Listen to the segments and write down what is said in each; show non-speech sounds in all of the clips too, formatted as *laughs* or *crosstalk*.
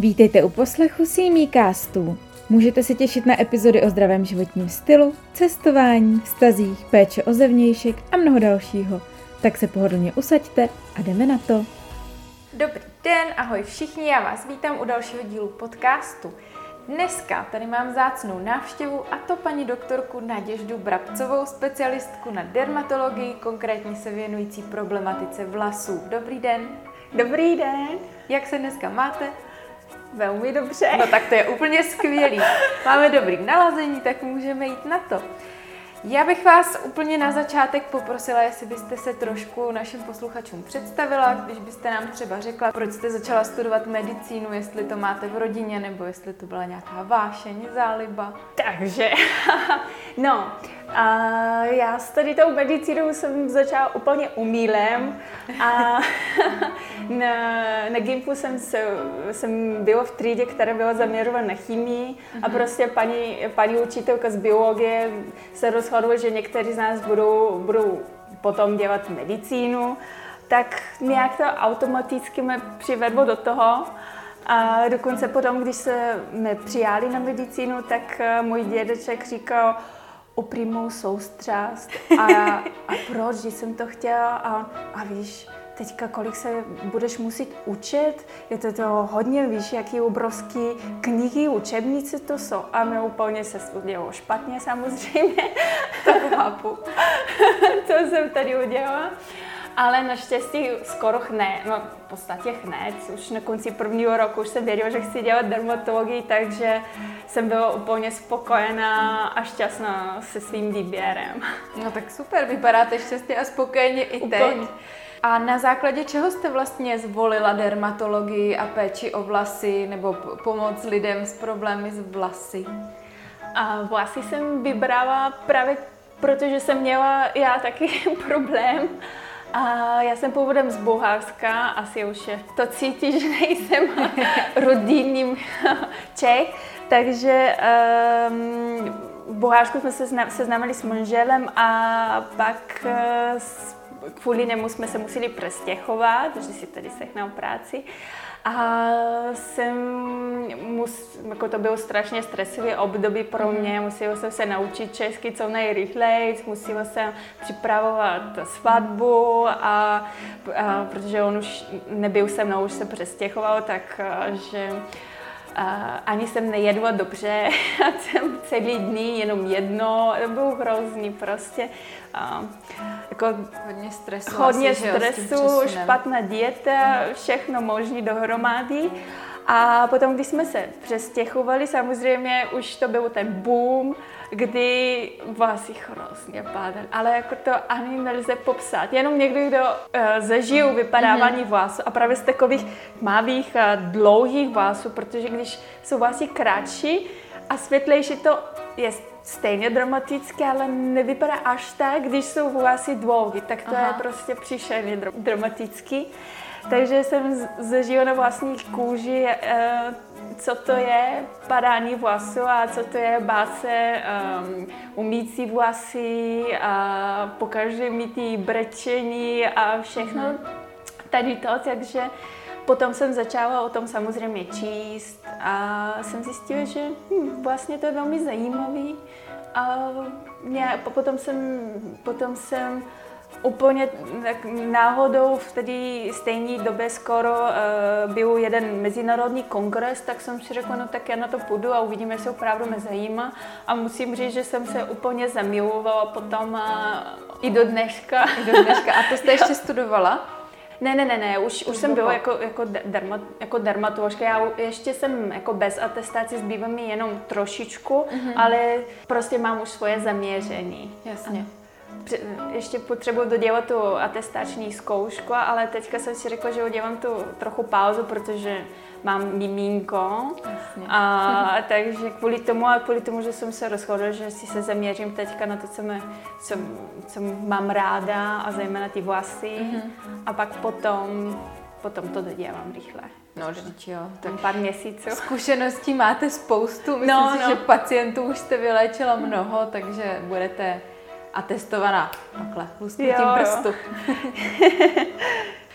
Vítejte u poslechu Castu. Můžete se těšit na epizody o zdravém životním stylu, cestování, vztazích, péče o zevnějšek a mnoho dalšího. Tak se pohodlně usaďte a jdeme na to. Dobrý den, ahoj všichni, já vás vítám u dalšího dílu podcastu. Dneska tady mám zácnou návštěvu a to paní doktorku Naděždu Brabcovou, specialistku na dermatologii, konkrétně se věnující problematice vlasů. Dobrý den. Dobrý den. Jak se dneska máte? Velmi dobře. No tak to je úplně skvělý. Máme dobrý nalazení, tak můžeme jít na to. Já bych vás úplně na začátek poprosila, jestli byste se trošku našim posluchačům představila, když byste nám třeba řekla, proč jste začala studovat medicínu, jestli to máte v rodině, nebo jestli to byla nějaká vášeň, záliba. Takže, *laughs* no, a já s tady tou medicínou jsem začala úplně umílem a *laughs* na, na Gimpu jsem, se, jsem byla v třídě, která byla zaměřována na chemii a mhm. prostě paní, paní učitelka z biologie se rozhodla, že někteří z nás budou, budou potom dělat medicínu, tak nějak to automaticky mě přivedlo do toho. A dokonce potom, když se mě přijali na medicínu, tak eh, můj dědeček říkal, upřímnou soustrast a, a proč, že jsem to chtěla a, a víš, teďka kolik se budeš muset učit, je to, to hodně, víš, jaký obrovský knihy, učebnice to jsou. A mě úplně se udělalo špatně samozřejmě, *laughs* to chápu, *laughs* co jsem tady udělala ale naštěstí skoro hned, no v podstatě hned, už na konci prvního roku už jsem věděla, že chci dělat dermatologii, takže jsem byla úplně spokojená a šťastná se svým výběrem. No tak super, vypadáte šťastně a spokojeně i úplně. teď. A na základě čeho jste vlastně zvolila dermatologii a péči o vlasy nebo pomoc lidem s problémy s vlasy? A vlasy jsem vybrala právě protože jsem měla já taky *laughs* problém a já jsem původem z Bulharska, asi už je to cítit, že nejsem *laughs* rodinným Čech, takže um, v Bulharsku jsme se seznámili s manželem a pak uh, kvůli němu jsme se museli přestěhovat, že si tady sehnal práci. A jsem, mus, jako to bylo strašně stresové období pro mhm. mě, musela jsem se naučit česky co nejrychleji, musela jsem připravovat svatbu a, a protože on už nebyl se mnou, už se přestěhoval, tak že a ani jsem nejedla dobře, *laughs* jsem celý dny jenom jedno, to bylo hrozný prostě. A, jako hodně stresu. Hodně asi, stresu, špatná dieta, všechno možné dohromady. A potom, když jsme se přestěhovali, samozřejmě už to byl ten boom, kdy vlasy hrozně padaly, ale jako to ani nelze popsat. Jenom někdo, kdo uh, zažil vypadávání mm-hmm. vlasů a právě z takových mavých a dlouhých vlasů, protože když jsou vlasy kratší a světlejší, to je stejně dramatické, ale nevypadá až tak, když jsou vlasy dlouhé, tak to Aha. je prostě příšerně dramatický. Takže jsem zažila na vlastní kůži, eh, co to je padání vlasů a co to je bát se um, umít si vlasy a pokaždé mít ty brečení a všechno mm. tady to, takže potom jsem začala o tom samozřejmě číst a jsem zjistila, že hm, vlastně to je velmi zajímavý a mě, potom jsem, potom jsem Úplně tak náhodou v tedy stejné době skoro uh, byl jeden mezinárodní kongres, tak jsem si řekla, no tak já na to půjdu a uvidíme, jestli opravdu mě zajímá. A musím říct, že jsem se úplně zamilovala potom uh, i do dneška. I do dneška. A to jste *laughs* ještě studovala? Ne, ne, ne, ne, už, už jsem byla jako, jako, derma, jako dermatoložka, já ještě jsem jako bez atestace, zbývá mi jenom trošičku, mm-hmm. ale prostě mám už svoje zaměření. Jasně. Ano ještě potřebuji dodělat tu atestační zkoušku, ale teďka jsem si řekla, že udělám tu trochu pauzu, protože mám mimínko. A, takže kvůli tomu a kvůli tomu, že jsem se rozhodla, že si se zaměřím teďka na to, co, mě, co, co mám ráda a zejména ty vlasy. Mm-hmm. A pak potom, potom to dodělám rychle. No, vždyť jo. Tak pár měsíců. Zkušeností máte spoustu. Myslím no, si, no. že pacientů už jste vyléčila mnoho, takže budete a testovaná takhle, lusknutím prstu. *laughs*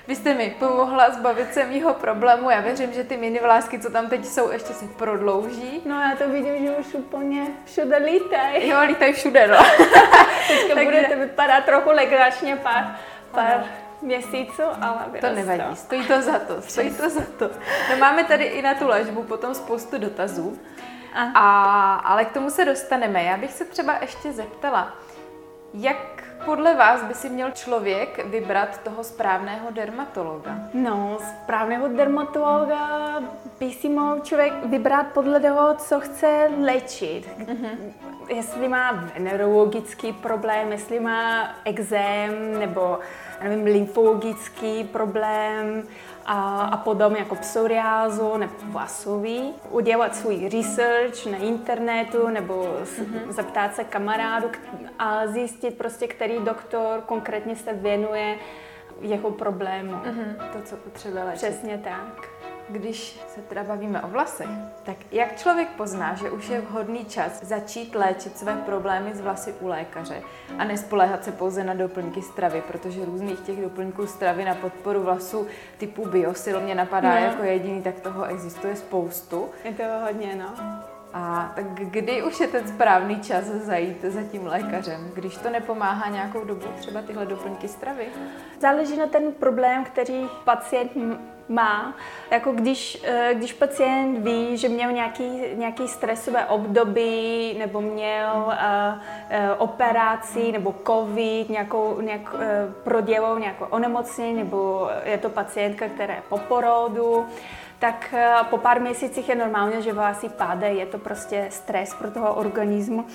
Vy jste mi pomohla zbavit se mýho problému. Já věřím, že ty mini vlásky, co tam teď jsou, ještě se prodlouží. No já to vidím, že už úplně všude lítají. Jo, lítají všude, no. *laughs* *laughs* Teďka Takže... bude to vypadat trochu legračně pár, pár měsíců, ale To nevadí, stojí to za to, stojí to za to. No máme tady i na tu ležbu potom spoustu dotazů, a, ale k tomu se dostaneme. Já bych se třeba ještě zeptala, jak podle vás by si měl člověk vybrat toho správného dermatologa? No, správného dermatologa by si mohl člověk vybrat podle toho, co chce léčit. Mm-hmm. Jestli má venerologický problém, jestli má exém nebo nevím, lymfologický problém, a, a podobně jako psoriázu nebo vlasový. Udělat svůj research na internetu nebo mm-hmm. zeptat se kamarádu a zjistit prostě, který doktor konkrétně se věnuje jeho problému. Mm-hmm. To, co potřebuje léčit. Přesně tak. Když se teda bavíme o vlasech, tak jak člověk pozná, že už je vhodný čas začít léčit své problémy z vlasy u lékaře a nespoléhat se pouze na doplňky stravy, protože různých těch doplňků stravy na podporu vlasů typu biosil mě napadá no. jako jediný, tak toho existuje spoustu. Je to hodně, no. A tak kdy už je ten správný čas zajít za tím lékařem, když to nepomáhá nějakou dobu, třeba tyhle doplňky stravy? Záleží na ten problém, který pacient má. Jako když, eh, když pacient ví, že měl nějaký, nějaký stresové období, nebo měl uh, operaci, nebo covid, nějakou, nějak, uh, prodělou nějakou onemocnění, nebo je to pacientka, která je po porodu, tak po pár měsících je normálně, že vlasy pádají, je to prostě stres pro toho organismu.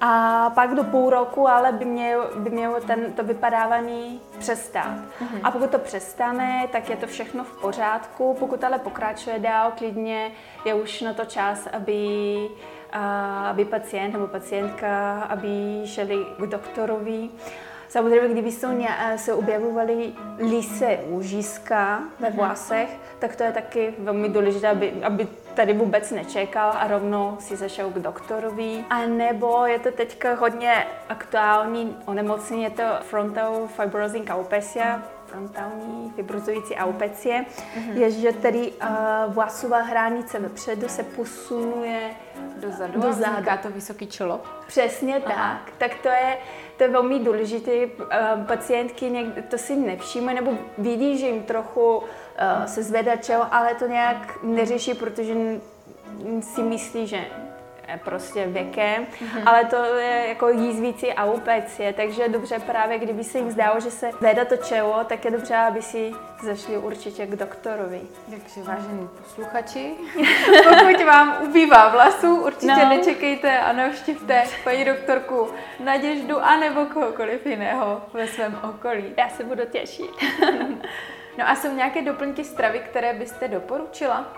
A pak do půl roku ale by mělo, by mělo ten, to vypadávání přestat. Mm-hmm. A pokud to přestane, tak je to všechno v pořádku. Pokud ale pokračuje dál, klidně je už na to čas, aby, aby pacient nebo pacientka, aby šeli k doktorovi. Samozřejmě, kdyby se, se objevovaly lise úžiska ve mhm. vlasech, tak to je taky velmi důležité, aby, aby tady vůbec nečekal a rovnou si zašel k doktorovi. A nebo je to teďka hodně aktuální onemocnění, je to frontal fibrosing alopecia, frontální fibrozující aupecie, mm-hmm. je, že tedy uh, vlasová hranice vepředu se posunuje dozadu, dozadu. a to vysoký čelo. Přesně Aha. tak. Tak to je, to je velmi důležité. Uh, pacientky někdy to si nevšímají nebo vidí, že jim trochu uh, se zvedá čelo, ale to nějak neřeší, protože si myslí, že prostě věkem, mm-hmm. ale to je jako jízvící aupecie, takže je dobře právě, kdyby se jim zdálo, že se vede to čelo, tak je dobře, aby si zašli určitě k doktorovi. Takže vážení posluchači, *laughs* pokud vám ubývá vlasů, určitě no. nečekejte a navštivte paní doktorku Naděždu anebo kohokoliv jiného ve svém okolí. Já se budu těšit. *laughs* no a jsou nějaké doplňky stravy, které byste doporučila?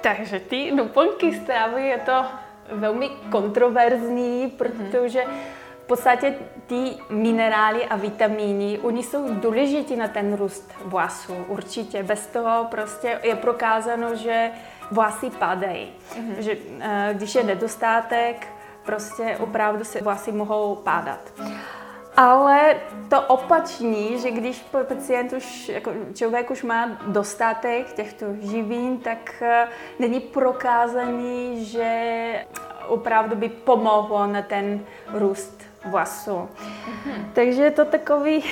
Takže ty doplňky stravy je to velmi kontroverzní, protože v podstatě ty minerály a vitamíny, oni jsou důležitý na ten růst vlasů, určitě. Bez toho prostě je prokázáno, že vlasy padají. Mm-hmm. Že eh, když je nedostatek, prostě opravdu se vlasy mohou pádat. Ale to opační, že když pacient už, jako člověk už má dostatek těchto živin, tak eh, není prokázaný, že opravdu by pomohlo na ten růst vlasů. Mm-hmm. Takže je to takový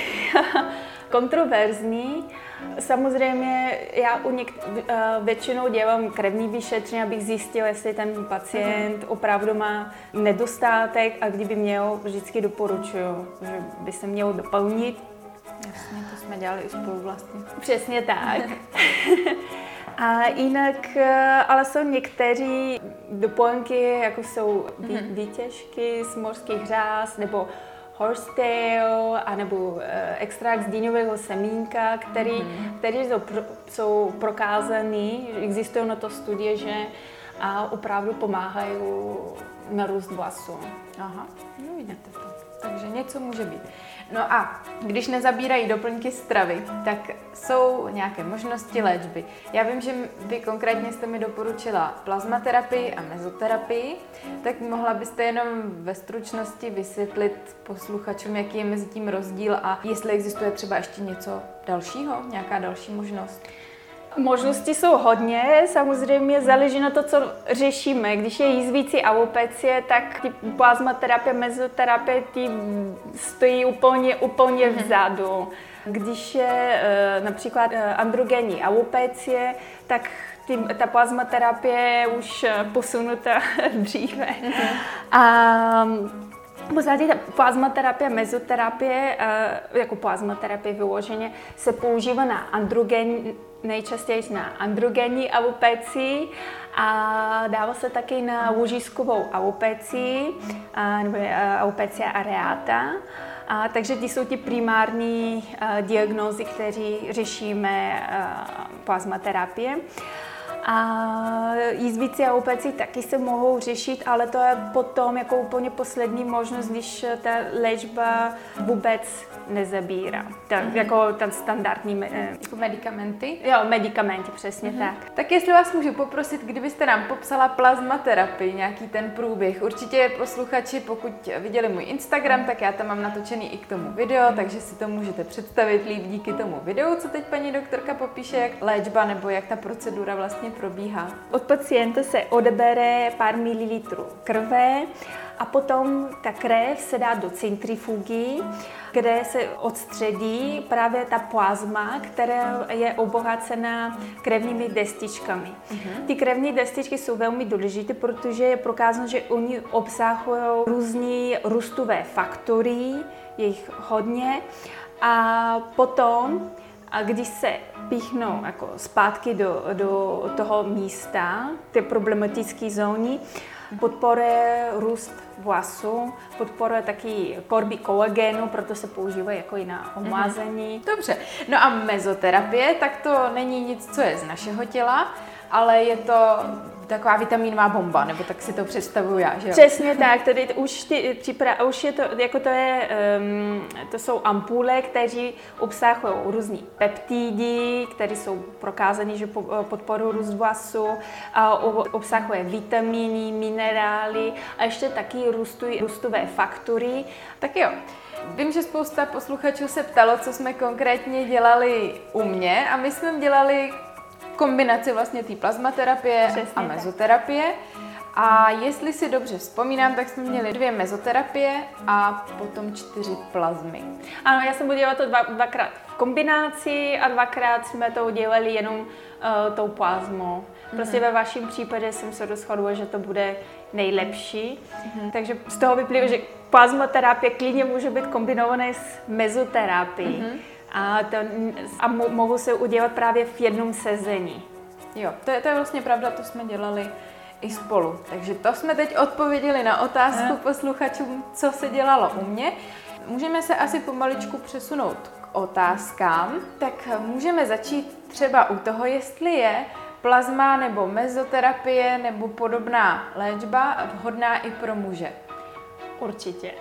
*laughs* kontroverzní. Samozřejmě já u něk- eh, většinou dělám krevní vyšetření, abych zjistil, jestli ten pacient opravdu má nedostatek a kdyby měl, vždycky doporučuju, že by se měl doplnit. Jasně, to jsme dělali i spolu vlastně. Přesně tak. *laughs* A jinak, eh, ale jsou někteří doplňky, jako jsou mm-hmm. výtěžky z morských řáz nebo horsetail, anebo uh, extrakt z dýňového semínka, který, mm-hmm. který jsou, pro, jsou prokázaný, existují na to studie, že a opravdu pomáhají na růst vlasů. Aha, no vidíte to. Tak takže něco může být. No a když nezabírají doplňky stravy, tak jsou nějaké možnosti léčby. Já vím, že vy konkrétně jste mi doporučila plazmaterapii a mezoterapii, tak mohla byste jenom ve stručnosti vysvětlit posluchačům, jaký je mezi tím rozdíl a jestli existuje třeba ještě něco dalšího, nějaká další možnost. Možnosti jsou hodně, samozřejmě záleží na to, co řešíme. Když je jízvící alopecie, tak ty plazmaterapie, mezoterapie, ty stojí úplně, úplně mhm. vzadu. Když je e, například e, androgenní alopecie, tak ty, ta plazmaterapie je už posunuta *laughs* dříve. Mm-hmm. A podstatě ta plazmaterapie, mezoterapie, e, jako plazmaterapie vyloženě, se používá na androgen, nejčastěji na androgenní alopecii a dává se taky na lůžiskovou alopecii, nebo alopecia areata. A, takže ty jsou ty primární diagnózy, které řešíme plazmaterapie. A jízvici a opeci taky se mohou řešit, ale to je potom jako úplně poslední možnost, když ta léčba vůbec nezabírá. Tak, mm-hmm. Jako ten standardní... Eh, jako medicamenty? Jo, medicamenty, přesně mm-hmm. tak. Tak jestli vás můžu poprosit, kdybyste nám popsala plazmaterapii, nějaký ten průběh. Určitě posluchači, pokud viděli můj Instagram, tak já tam mám natočený i k tomu video, takže si to můžete představit líp díky tomu videu, co teď paní doktorka popíše, jak léčba nebo jak ta procedura vlastně probíhá? Od pacienta se odebere pár mililitrů krve a potom ta krev se dá do centrifugy, kde se odstředí právě ta plazma, která je obohacena krevními destičkami. Uh-huh. Ty krevní destičky jsou velmi důležité, protože je prokázáno, že oni obsahují různé růstové faktory, je jich hodně. A potom a když se píchnou jako zpátky do, do toho místa, té problematické zóny, podporuje růst vlasů, podporuje taky korby kolagenu, proto se používá jako i na omázení. Dobře, no a mezoterapie, tak to není nic, co je z našeho těla, ale je to taková vitaminová bomba, nebo tak si to představuju já, že jo? Přesně tak, tady už, ty, připra, už je to, jako to je, um, to jsou ampule, které obsahují různé peptidy, které jsou prokázané, že podporují růst vlasu, a obsahuje vitamíny, minerály a ještě taky růstují, růstové faktory. Tak jo, Vím, že spousta posluchačů se ptalo, co jsme konkrétně dělali u mě a my jsme dělali kombinaci vlastně té plazmaterapie Přesně a mezoterapie. A jestli si dobře vzpomínám, tak jsme měli dvě mezoterapie a potom čtyři plazmy. Ano, já jsem dělat to dva, dvakrát v kombinaci a dvakrát jsme to udělali jenom uh, tou plazmou. Prostě mm-hmm. ve vašem případě jsem se rozhodla, že to bude nejlepší. Mm-hmm. Takže z toho vyplývá, že plazmoterapie klidně může být kombinované s mezoterapií. Mm-hmm a, to, a mo, mohou se udělat právě v jednom sezení. Jo, to je, to je vlastně pravda, to jsme dělali i spolu. Takže to jsme teď odpověděli na otázku posluchačům, co se dělalo u mě. Můžeme se asi pomaličku přesunout k otázkám. Tak můžeme začít třeba u toho, jestli je plazma nebo mezoterapie nebo podobná léčba vhodná i pro muže. Určitě.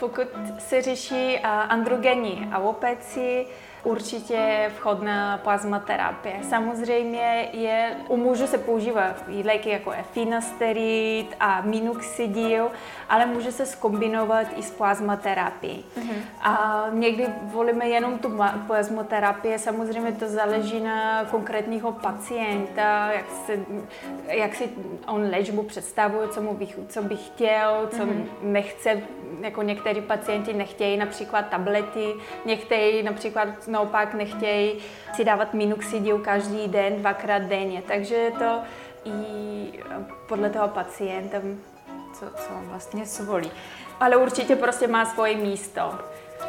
Pokud se řeší androgenní alopeci, určitě vhodná plazmaterapie. Samozřejmě je, u mužů se používá léky jako je finasterid a minoxidil, ale může se skombinovat i s plazmaterapií. Mm-hmm. A někdy volíme jenom tu plazmaterapii, samozřejmě to záleží na konkrétního pacienta, jak, se, jak si on léčbu představuje, co, mu bych, co by chtěl, co mm-hmm. nechce, jako někteří pacienti nechtějí například tablety, někteří například naopak nechtějí si dávat minoxidil každý den, dvakrát denně. Takže je to i podle toho pacienta, co, co vlastně svolí. Ale určitě prostě má svoje místo.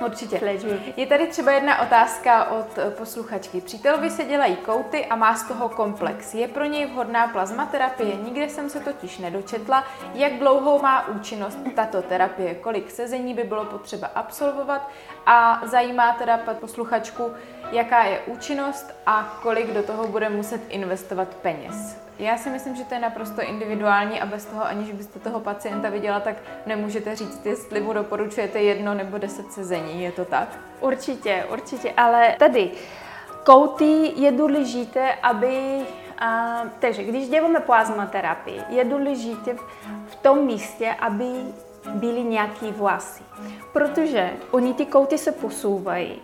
Určitě. Je tady třeba jedna otázka od eh, posluchačky. Přítelovi se dělají kouty a má z toho komplex. Je pro něj vhodná plazmaterapie? Nikde jsem se totiž nedočetla, jak dlouhou má účinnost tato terapie, kolik sezení by bylo potřeba absolvovat a zajímá teda posluchačku, jaká je účinnost a kolik do toho bude muset investovat peněz. Já si myslím, že to je naprosto individuální a bez toho, aniž byste toho pacienta viděla, tak nemůžete říct, jestli mu doporučujete jedno nebo deset sezení. Je to tak? Určitě, určitě, ale tady kouty je důležité, aby a, takže když děláme plazmaterapii, je důležité v tom místě, aby byly nějaké vlasy. Protože oni ty kouty se posouvají.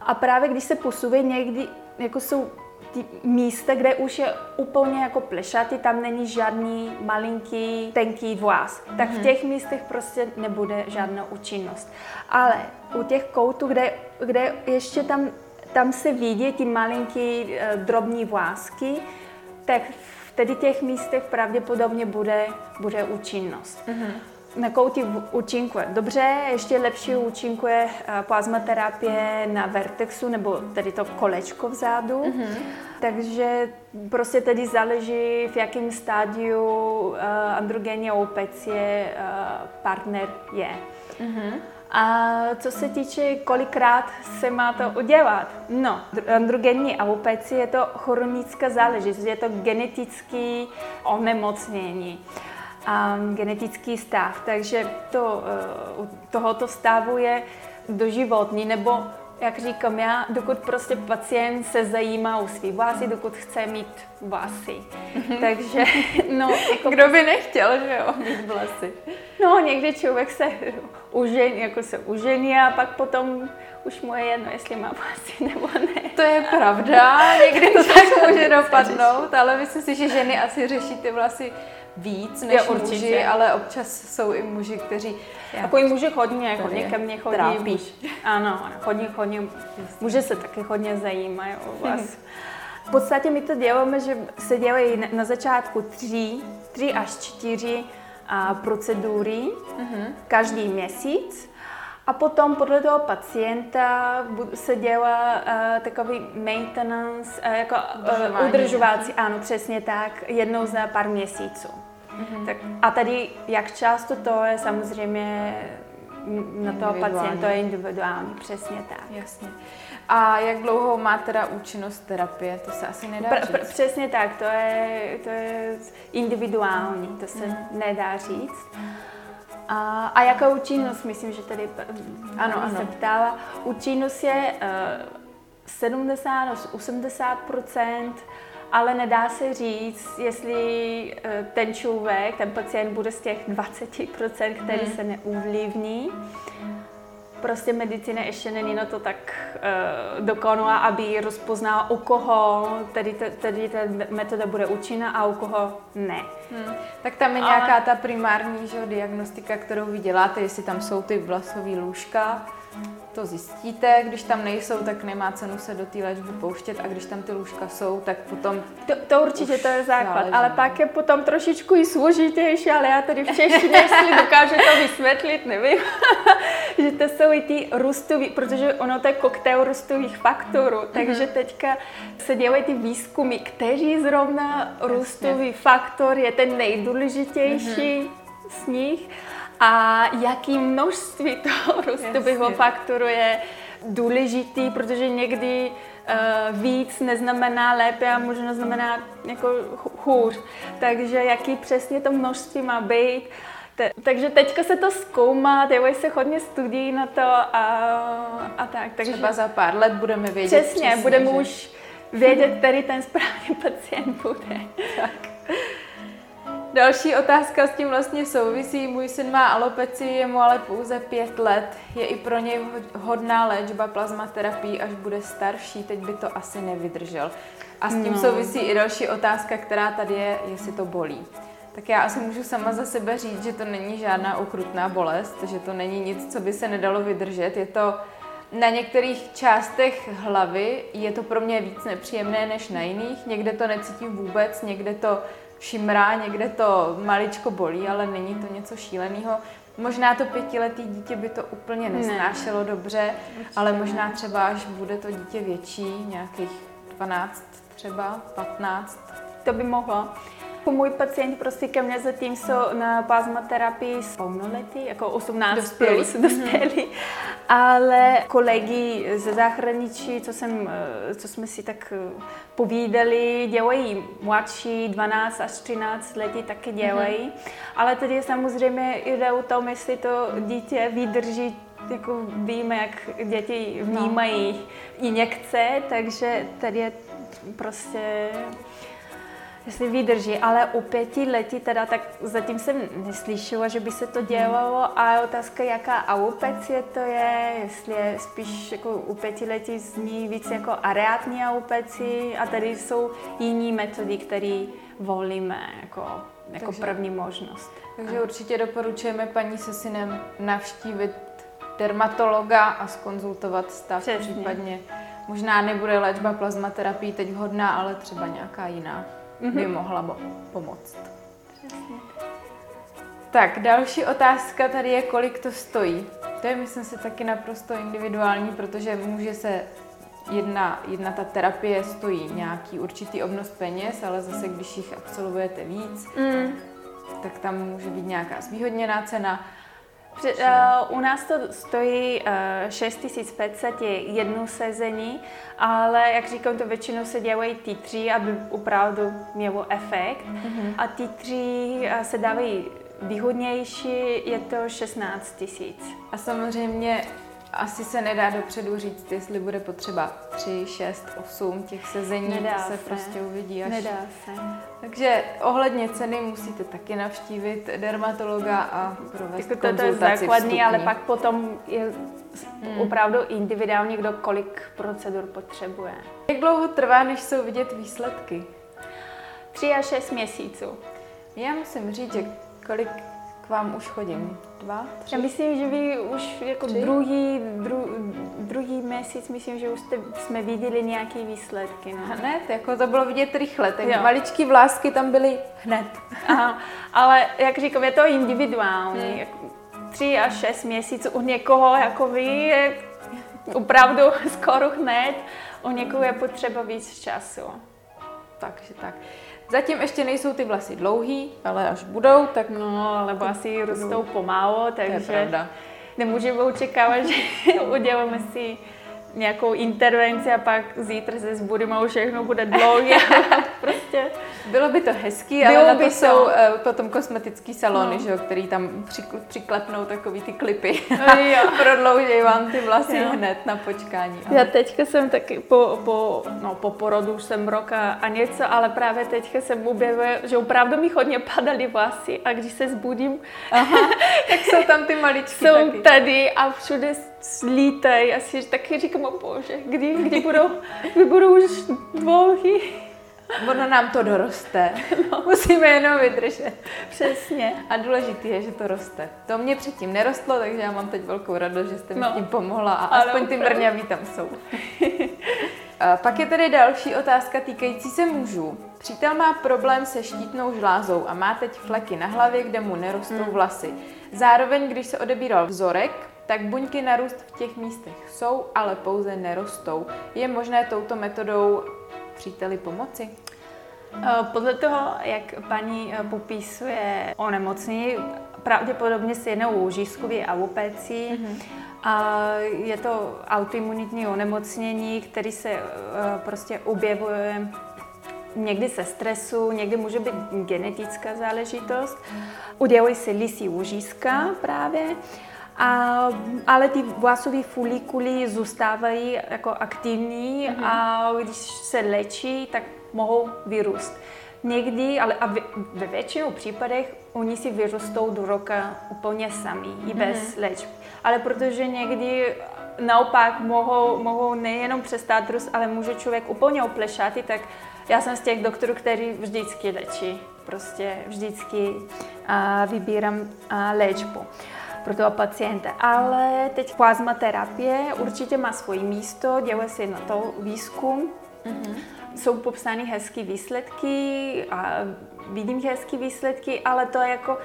A právě když se posouvají někdy, jako jsou ty místa, kde už je úplně jako plešatý, tam není žádný malinký, tenký vlas, tak v mhm. těch místech prostě nebude žádná účinnost. Ale u těch koutů, kde, kde ještě tam, tam se vidí ty malinký eh, drobní vlásky, tak v tedy těch místech pravděpodobně bude, bude účinnost. Mm-hmm. Na kouti účinkuje dobře, ještě lepší účinkuje eh, plazmaterapie na vertexu, nebo tedy to kolečko vzadu. Mm-hmm. Takže prostě tedy záleží, v jakém stádiu uh, androgenní opecie uh, partner je. Mm-hmm. A co se týče, kolikrát se má to udělat? No, androgenní alopecie je to chronická záležitost, je to genetický onemocnění a genetický stav, takže to, uh, tohoto stavu je doživotní, nebo jak říkám já, dokud prostě pacient se zajímá o svý vlasy, dokud chce mít vlasy. Mhm. Takže, *laughs* no, jako... Kdo by nechtěl, že jo, mít vlasy? No, někdy člověk se užení, jako se užení a pak potom už mu je jedno, jestli má vlasy nebo ne. To je pravda, někdy *laughs* to tak může dopadnout, ale myslím si, že ženy asi řeší ty vlasy víc než jo, určitě. muži, ale občas jsou i muži, kteří... Jako i muži hodně, hodně ke mně chodí. Trápí. Ano, hodně, hodně, muži se taky hodně zajímají o *laughs* vás. V podstatě my to děláme, že se dělají na začátku tři, tři až čtyři a, procedury mm-hmm. každý měsíc. A potom podle toho pacienta se dělá uh, takový maintenance, uh, jako uh, udržovací, ano, přesně tak, jednou za pár měsíců. Mm-hmm. Tak, a tady, jak často to je samozřejmě na toho pacienta, je individuální, přesně tak. Jasně. A jak dlouho má teda účinnost terapie? To se asi nedá říct. Pr- přesně tak, to je, to je individuální, to se mm. nedá říct. A, a jaká účinnost? Myslím, že tady ano, ano. se ptala. Účinnost je uh, 70 až 80% ale nedá se říct, jestli uh, ten člověk, ten pacient bude z těch 20 který hmm. se neuvlivní prostě medicína ještě není na to tak uh, dokonalá, aby rozpoznala, u koho tedy, tedy ta metoda bude účinná a u koho ne. Hmm. Tak tam je nějaká ta primární že, diagnostika, kterou vy děláte, jestli tam jsou ty vlasové lůžka, to zjistíte, když tam nejsou, tak nemá cenu se do té léčby pouštět a když tam ty lůžka jsou, tak potom... To, to určitě to je základ, záleží. ale pak je potom trošičku i složitější, ale já tady v češtině, jestli dokážu to vysvětlit, nevím, že to jsou i ty růstový, protože ono to je koktejl růstových faktorů, mm-hmm. takže teďka se dělají ty výzkumy, kteří zrovna růstový faktor je ten nejdůležitější mm-hmm. z nich a jaký množství toho *laughs* růstového faktoru je důležitý, protože někdy uh, víc neznamená lépe a možná znamená jako hůř. Takže jaký přesně to množství má být. Te, takže teďka se to zkoumá, dělají se hodně studií na to a, a tak. Takže Třeba za pár let budeme vědět Přesně, přesně budeme že... už vědět, který ten správný pacient bude. Tak. Další otázka s tím vlastně souvisí. Můj syn má alopeci, je mu ale pouze pět let. Je i pro něj hodná léčba plazmaterapii, až bude starší. Teď by to asi nevydržel. A s tím no. souvisí i další otázka, která tady je, jestli to bolí. Tak já asi můžu sama za sebe říct, že to není žádná okrutná bolest, že to není nic, co by se nedalo vydržet. Je to na některých částech hlavy je to pro mě víc nepříjemné než na jiných. Někde to necítím vůbec, někde to šimrá, někde to maličko bolí, ale není to něco šíleného. Možná to pětiletý dítě by to úplně nesnášelo ne. dobře, ale možná třeba, až bude to dítě větší, nějakých 12 třeba, 15. To by mohlo. Můj pacient prostě ke mně zatím jsou na plazmaterapii s plnoletí, jako 18 dospělí. plus, dospělí. ale kolegy ze zahraničí, co, jsem, eh, co jsme si tak eh, povídali, dělají mladší, 12 až 13 lety taky dělají, mm-hmm. ale tady samozřejmě jde o tom, jestli to dítě vydrží jako víme, jak děti vnímají no. injekce, takže tady je prostě jestli vydrží, ale u pěti letí teda, tak zatím jsem neslyšela, že by se to dělalo a je otázka, jaká aupecie to je, jestli je spíš jako u pěti letí zní víc jako areátní aupeci a tady jsou jiní metody, které volíme jako, jako takže, první možnost. Takže určitě doporučujeme paní se synem navštívit dermatologa a skonzultovat stav, Přesně. případně možná nebude léčba plazmaterapii teď vhodná, ale třeba nějaká jiná mm-hmm. by mohla pomoct. Přesně. Tak, další otázka tady je, kolik to stojí. To je, myslím si, taky naprosto individuální, protože může se jedna, jedna ta terapie stojí nějaký určitý obnos peněz, ale zase, když jich absolvujete víc, mm. tak tam může být nějaká zvýhodněná cena. Uh, u nás to stojí uh, 6500 je jedno sezení, ale jak říkám, to většinou se dělají ty tři, aby opravdu mělo efekt. Mm-hmm. A ty tři uh, se dávají výhodnější, je to 16 tisíc. A samozřejmě asi se nedá dopředu říct, jestli bude potřeba 3, 6, 8 těch sezení, nedá to se, se prostě uvidí až. Nedá se. Takže ohledně ceny musíte taky navštívit dermatologa a provést jako to, to je základní, ale pak potom je hmm. opravdu individuální, kdo kolik procedur potřebuje. Jak dlouho trvá, než jsou vidět výsledky? 3 až 6 měsíců. Já musím říct, že kolik k vám už chodím? Dva, tři? Já myslím, že vy už jako tři? druhý, dru, druhý měsíc, myslím, že už jste, jsme viděli nějaké výsledky. No. Hned, jako to bylo vidět rychle, tak jo. maličký vlásky tam byly hned. Aha, ale jak říkám, je to individuální. Hmm. Tři až šest měsíců u někoho, jako vy, je opravdu skoro hned, u někoho je potřeba víc času. Takže tak. Zatím ještě nejsou ty vlasy dlouhý, ale až budou, tak... No, alebo asi rostou pomalu, takže nemůžeme očekávat, že *laughs* uděláme si nějakou intervenci a pak zítra se zbudíme a všechno bude dlouhé. *laughs* prostě. Bylo by to hezký, ale na to, to jsou uh, potom kosmetický salony, no. že který tam přiklepnou takový ty klipy. *laughs* a prodlouží vám ty vlasy jo. hned na počkání. Ale... Já teďka jsem taky po, po, no, po porodu už jsem roka a něco, ale právě teďka jsem objevila, že opravdu mi hodně padaly vlasy a když se zbudím, Aha, *laughs* tak jsou tam ty maličky Jsou taky. tady a všude slítají a si taky říkám, o bože, kdy, kdy budou, kdy budou už dlouhý. Ono nám to doroste. *laughs* No. Musíme jenom vydržet. Přesně. A důležité je, že to roste. To mě předtím nerostlo, takže já mám teď velkou radost, že jste mi no. tím pomohla a Ale aspoň ty mrňaví tam jsou. *laughs* a pak je tady další otázka týkající se mužů. Přítel má problém se štítnou žlázou a má teď fleky na hlavě, kde mu nerostou hmm. vlasy. Zároveň, když se odebíral vzorek, tak buňky na růst v těch místech jsou, ale pouze nerostou. Je možné touto metodou příteli pomoci? Eh, podle toho, jak paní eh, popisuje onemocnění, pravděpodobně se jednou o žízkově alopecí. Mm-hmm. A je to autoimunitní onemocnění, který se eh, prostě objevuje někdy se stresu, někdy může být genetická záležitost. Udělují se lisí úžízka právě. A, ale ty vlasové folikuly zůstávají jako aktivní mm-hmm. a když se léčí, tak mohou vyrůst. Někdy, ale a ve většinou případech oni si vyrostou do roka úplně sami, i bez mm-hmm. léčby. Ale protože někdy naopak mohou, mohou nejenom přestát růst, ale může člověk úplně oplešat, tak já jsem z těch doktorů, který vždycky léčí. Prostě vždycky a, vybírám a, léčbu pro toho pacienta. Ale teď plazmaterapie určitě má svoje místo, dělá se na to výzkum. Mm-hmm. Jsou popsány hezké výsledky a vidím hezké výsledky, ale to je jako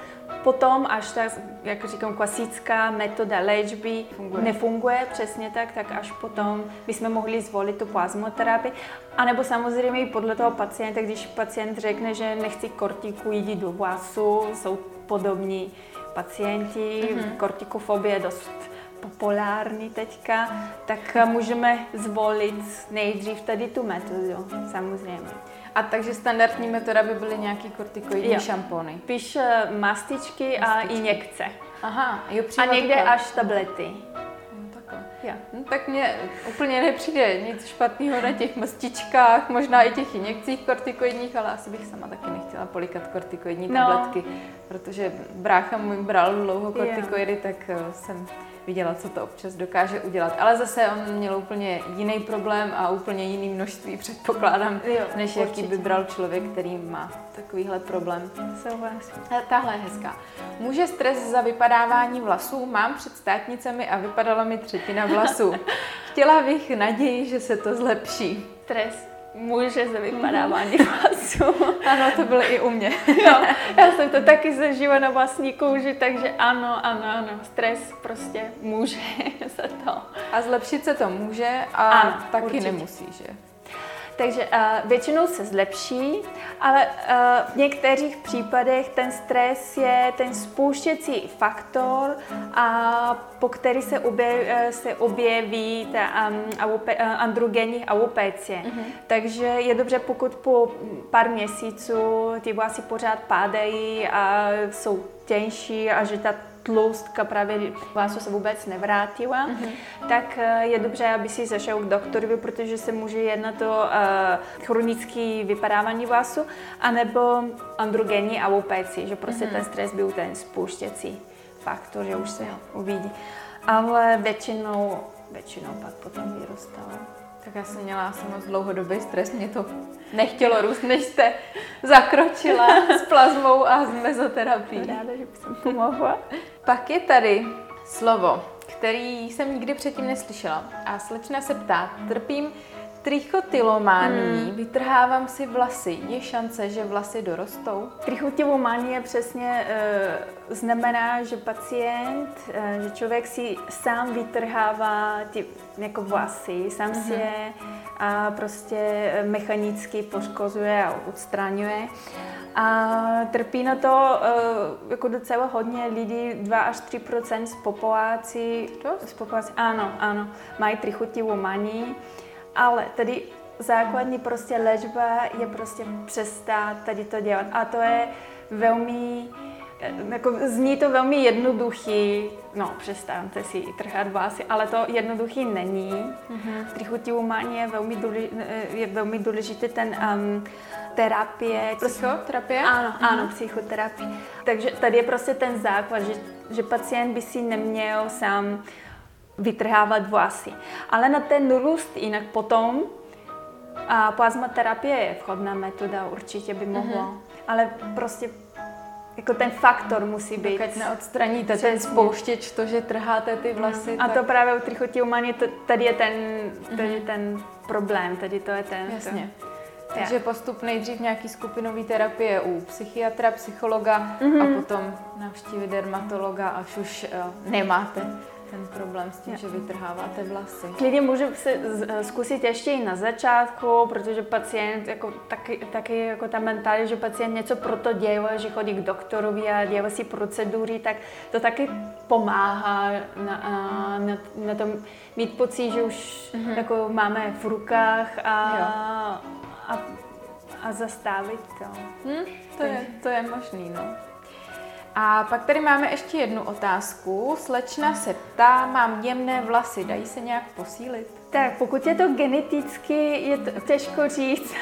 potom, až ta, jak říkám, klasická metoda léčby Funguje. nefunguje přesně tak, tak až potom bychom mohli zvolit tu plazmoterapii. A nebo samozřejmě i podle toho pacienta, když pacient řekne, že nechci kortikoidy do vlasu, jsou podobní pacienti, mm-hmm. kortikofobie je dost populární teďka, tak můžeme zvolit nejdřív tady tu metodu, samozřejmě. A takže standardní metoda by byly nějaký kortikoidní šampony. Píš mastičky, a injekce. Aha, jo, A někde až tablety. Ja. No, tak mně úplně nepřijde nic špatného na těch mastičkách, možná i těch injekcích kortikoidních, ale asi bych sama taky nechtěla polikat kortikoidní tabletky, no. protože brácha můj bral dlouho kortikoidy, tak eh, jsem viděla, co to občas dokáže udělat. Ale zase on měl úplně jiný problém a úplně jiný množství, předpokládám, jo, než určitě. jaký by bral člověk, který má takovýhle problém. Souhlasím. Tahle je hezká. Může stres za vypadávání vlasů? Mám před státnicemi a vypadala mi třetina vlasů. *laughs* Chtěla bych naději, že se to zlepší. Stres může za vypadávání vlasů. *laughs* Ano, to bylo i u mě. no, *laughs* já jsem to taky zažila na vlastní kůži, takže ano, ano, ano, stres prostě může *laughs* za to. A zlepšit se to může a ano, taky určitě. nemusí, že? Takže uh, většinou se zlepší, ale uh, v některých případech ten stres je ten spouštěcí faktor, a po který se, objeví, uh, se objeví ta um, aupe, uh, androgenní aupecie. Mm-hmm. Takže je dobře, pokud po pár měsíců ty vlasy pořád pádají a jsou těžší a že ta tlustka právě vásu se vůbec nevrátila, mm-hmm. tak eh, je dobře, aby si zašel k doktorovi, protože se může jednat o uh, chronické vypadávání vásu, anebo androgenní alopeci, že prostě mm-hmm. ten stres byl ten spouštěcí faktor, že už se uvidí. Ale většinou, většinou pak potom vyrůstalo. Tak já jsem měla asi moc dlouhodobý stres, mě to nechtělo růst, než jste zakročila s plazmou a s mezoterapií. Ráda, že jsem pomohla. Pak je tady slovo, který jsem nikdy předtím neslyšela. A slečna se ptá, trpím trichotylomání, hmm. vytrhávám si vlasy. Je šance, že vlasy dorostou? Trichotylomanie přesně e, znamená, že pacient, e, že člověk si sám vytrhává ty jako vlasy, sám hmm. si mhm. je a prostě mechanicky poškozuje a odstraňuje. A trpí na to uh, jako docela hodně lidí, 2 až 3% z populací, z populací, ano, ano, mají trichotivou manii, ale tady základní prostě léčba je prostě přestat tady to dělat. A to je velmi, eh, jako zní to velmi jednoduchý, no přestaňte si trhat vlasy, ale to jednoduchý není. Mm-hmm. Trichotivou manii je velmi, důležitý, je velmi důležitý ten um, terapie. Psychoterapie? Ano, mm-hmm. ano, psychoterapie. Takže tady je prostě ten základ, že, že pacient by si neměl sám vytrhávat vlasy. Ale na ten růst jinak potom a plazmaterapie je vhodná metoda, určitě by mohla. Mm-hmm. Ale prostě jako ten faktor musí být. Pokud neodstraníte Přesně. ten spouštěč, to, že trháte ty vlasy. No. A tak... to právě u trichotilmany, tady je ten, tady je ten problém, tady to je ten. Jasně. To. Takže postup nejdřív nějaký skupinový terapie u psychiatra, psychologa mm-hmm. a mhm. potom navštívit dermatologa, až už uh, nemáte ten problém s tím, že vytrháváte vlasy. Klidně může se zkusit ještě i na začátku, protože pacient, jako taky, taky jako ta mentálně, že pacient něco proto dělá, že chodí k doktorovi a dělá si procedury, tak to taky pomáhá na, na, na tom mít pocit, že už mm-hmm. jako máme v rukách a, a, a zastavit to. Hmm, to, je, to je možný, no. A pak tady máme ještě jednu otázku. Slečna se ptá, mám jemné vlasy, dají se nějak posílit? Tak pokud je to geneticky, je to těžko říct.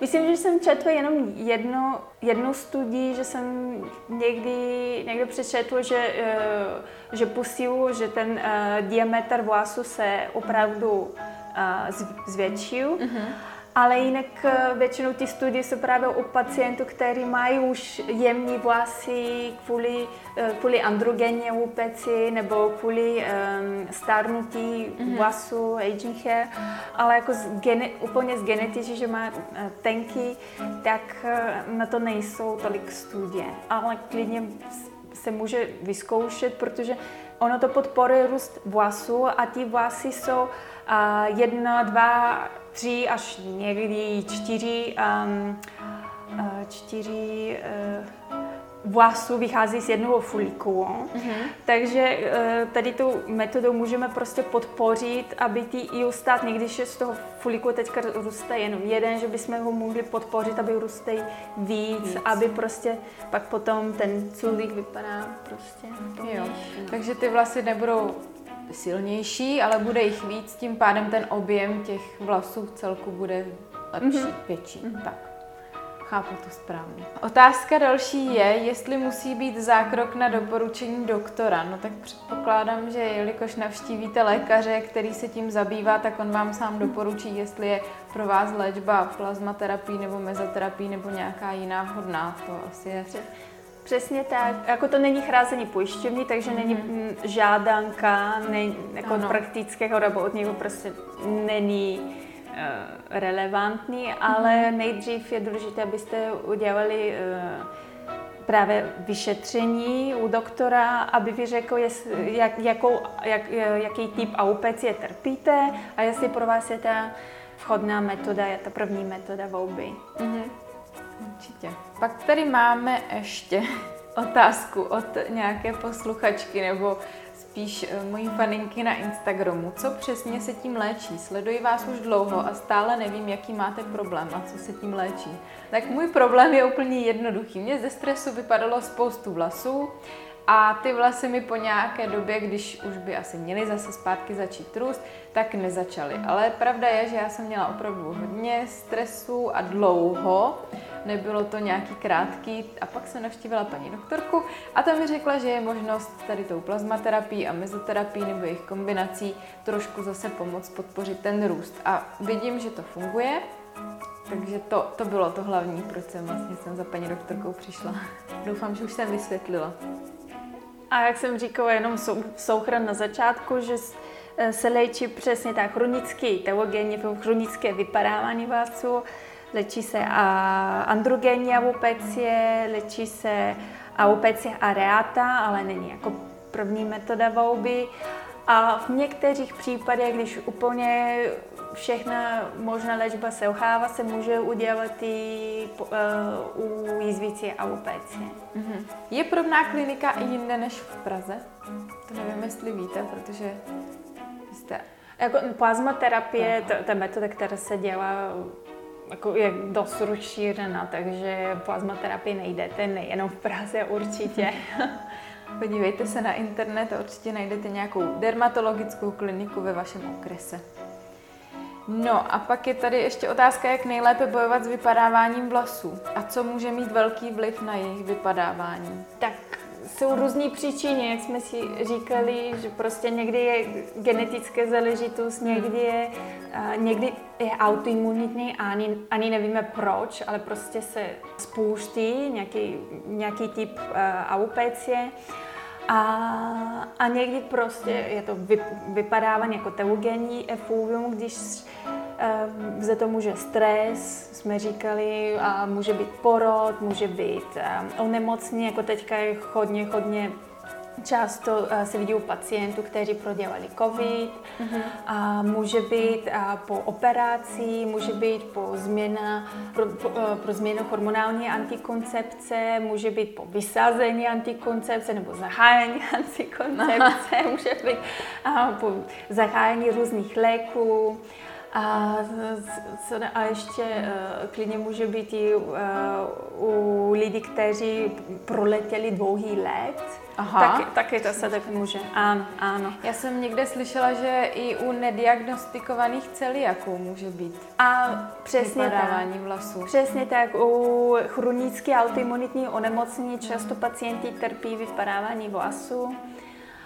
Myslím, že jsem četla jenom jednu, jednu studii, že jsem někdy, někdy přečetla, že, eh, že posilu, že ten eh, diametr vlasu se opravdu eh, zvětšil. Mm-hmm. Ale jinak eh, většinou ty studie jsou právě u pacientů, kteří mají už jemní vlasy kvůli, eh, kvůli androgenní upeci nebo kvůli um, stárnutí mm-hmm. vlasů, aging hair, ale jako z gene, úplně z genetiky, že má eh, tenky, tak na to nejsou tolik studie. Ale klidně se může vyzkoušet, protože ono to podporuje růst vlasů a ty vlasy jsou uh, jedna, dva, tři až někdy čtyři, um, čtyři uh, vlasů vychází z jednoho folikulu. Mm-hmm. Takže eh, tady tu metodou můžeme prostě podpořit, aby ty iostat, když je z toho folikulu teďka roste jenom jeden, že bychom ho mohli podpořit, aby roste víc, víc, aby prostě pak potom ten culík vypadá prostě. Jo. Takže ty vlasy nebudou silnější, ale bude jich víc, tím pádem ten objem těch vlasů v celku bude lepší, mm-hmm. větší. Mm-hmm. Tak. Chápu to správně. Otázka další je, jestli musí být zákrok na doporučení doktora. No tak předpokládám, že jelikož navštívíte lékaře, který se tím zabývá, tak on vám sám doporučí, jestli je pro vás léčba plazmaterapii nebo mezoterapii nebo nějaká jiná vhodná. To asi je Přesně tak. Jako to není chrázení pojišťovny, takže mm-hmm. není mm, žádanka, ne, jako ano. od praktického nebo od něho prostě není uh, relevantní, mm-hmm. ale nejdřív je důležité, abyste udělali uh, právě vyšetření u doktora, aby vy řekl, jestli, jak, jakou, jak, jaký typ aupecie trpíte a jestli pro vás je ta vhodná metoda, je ta první metoda volby. Mm-hmm. Určitě. Pak tady máme ještě *laughs* otázku od nějaké posluchačky nebo spíš eh, mojí faninky na Instagramu. Co přesně se tím léčí? Sleduji vás už dlouho a stále nevím, jaký máte problém a co se tím léčí. Tak můj problém je úplně jednoduchý. Mně ze stresu vypadalo spoustu vlasů a ty vlasy mi po nějaké době, když už by asi měly zase zpátky začít růst, tak nezačaly. Ale pravda je, že já jsem měla opravdu hodně stresu a dlouho. Nebylo to nějaký krátký. A pak jsem navštívila paní doktorku a ta mi řekla, že je možnost tady tou plazmaterapií a mezoterapií nebo jejich kombinací trošku zase pomoct podpořit ten růst. A vidím, že to funguje. Takže to, to bylo to hlavní, proč jsem vlastně jsem za paní doktorkou přišla. *laughs* Doufám, že už jsem vysvětlila. A jak jsem říkala, jenom sou, souchrn na začátku, že eh, se léčí přesně tak chronický teogenní, chronické vypadávání vlasů, léčí se androgenní avopecie, léčí se avopecie areata, ale není jako první metoda volby. A v některých případech, když úplně všechna možná léčba selhává, se může udělat i uh, u jízvící alopecie. Mm-hmm. Je podobná klinika i jinde než v Praze? To nevím, jestli víte, protože jste... Jako plazmaterapie, to, to je metoda, která se dělá jako je dost rozšířena, takže plazmaterapii nejdete nejenom v Praze určitě. *laughs* Podívejte se na internet a určitě najdete nějakou dermatologickou kliniku ve vašem okrese. No a pak je tady ještě otázka, jak nejlépe bojovat s vypadáváním vlasů a co může mít velký vliv na jejich vypadávání. Tak jsou různé příčiny, jak jsme si říkali, že prostě někdy je genetické záležitost, někdy je, někdy je autoimunitní a ani, ani nevíme proč, ale prostě se spouští nějaký, nějaký typ uh, aupecie. A, a někdy prostě je to vy, vypadávání jako teogenní efluvium, když uh, za to může stres, jsme říkali, a může být porod, může být uh, onemocnění, jako teďka je hodně, hodně Často uh, se vidí u pacientů, kteří prodělali COVID, mm-hmm. a může být uh, po operaci, může být po změna, pro, po, uh, pro změnu hormonální antikoncepce, může být po vysázení antikoncepce nebo zahájení *laughs* antikoncepce, může být uh, po zahájení různých léků. A, co a ještě uh, klidně může být i uh, u lidí, kteří proletěli dlouhý let. Aha. Tak, taky to se tak může. Ano, ano. Já jsem někde slyšela, že i u nediagnostikovaných celiaků může být. A přesně tak. vlasů. Přesně tak. U chronické autoimunitní onemocnění často pacienti trpí vypadávání vlasů.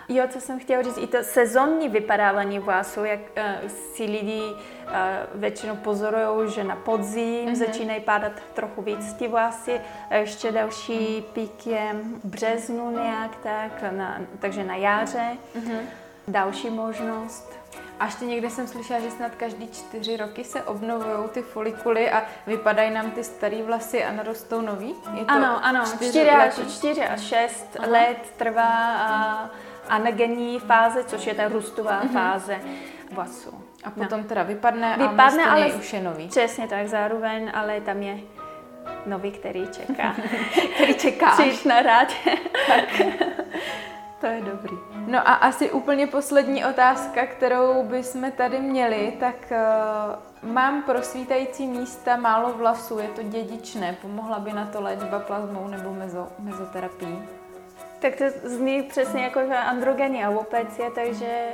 Jo, co jsem chtěla říct, i to sezónní vypadávání vlasů, jak uh, si lidi uh, většinou pozorují, že na podzim mm-hmm. začínají pádat trochu víc ty vlasy, ještě další pík je v březnu nějak tak, na, takže na jaře. Mm-hmm. Další možnost. A ještě někde jsem slyšela, že snad každý čtyři roky se obnovují ty folikuly a vypadají nám ty staré vlasy a narostou nový? Je to ano, ano, čtyři až, čtyři až šest Aha. let trvá a anagenní fáze, což je ta růstová mm-hmm. fáze vlasů. A potom no. teda vypadne, vypadne a ale už je nový. Přesně tak, zároveň, ale tam je nový, který čeká. *laughs* který čeká. Přijít na tak. *laughs* To je dobrý. No a asi úplně poslední otázka, kterou bychom tady měli, tak uh, mám pro svítající místa málo vlasů, je to dědičné, pomohla by na to léčba plazmou nebo mezo, mezoterapií? Tak to zní přesně jako androgenní alopecie, takže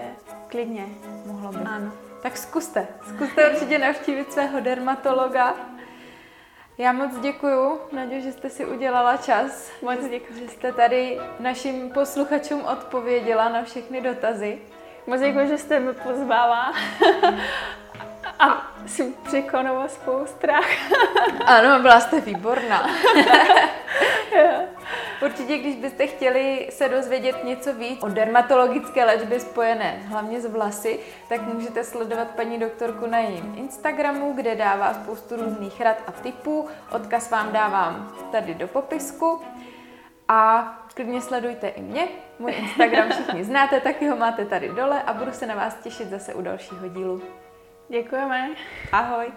klidně. Mohlo by. Ano. Tak zkuste. Zkuste *laughs* určitě navštívit svého dermatologa. Já moc děkuju, Naděju, že jste si udělala čas. Moc děkuji. Že jste tady našim posluchačům odpověděla na všechny dotazy. Moc děkuji, že jste mě pozvala. *laughs* A jsem překonala spolu strach. ano, byla jste výborná. *laughs* Určitě, když byste chtěli se dozvědět něco víc o dermatologické léčbě spojené hlavně s vlasy, tak můžete sledovat paní doktorku na jejím Instagramu, kde dává spoustu různých rad a tipů. Odkaz vám dávám tady do popisku. A klidně sledujte i mě. Můj Instagram všichni znáte, taky ho máte tady dole a budu se na vás těšit zase u dalšího dílu. Děkujeme. Ahoj.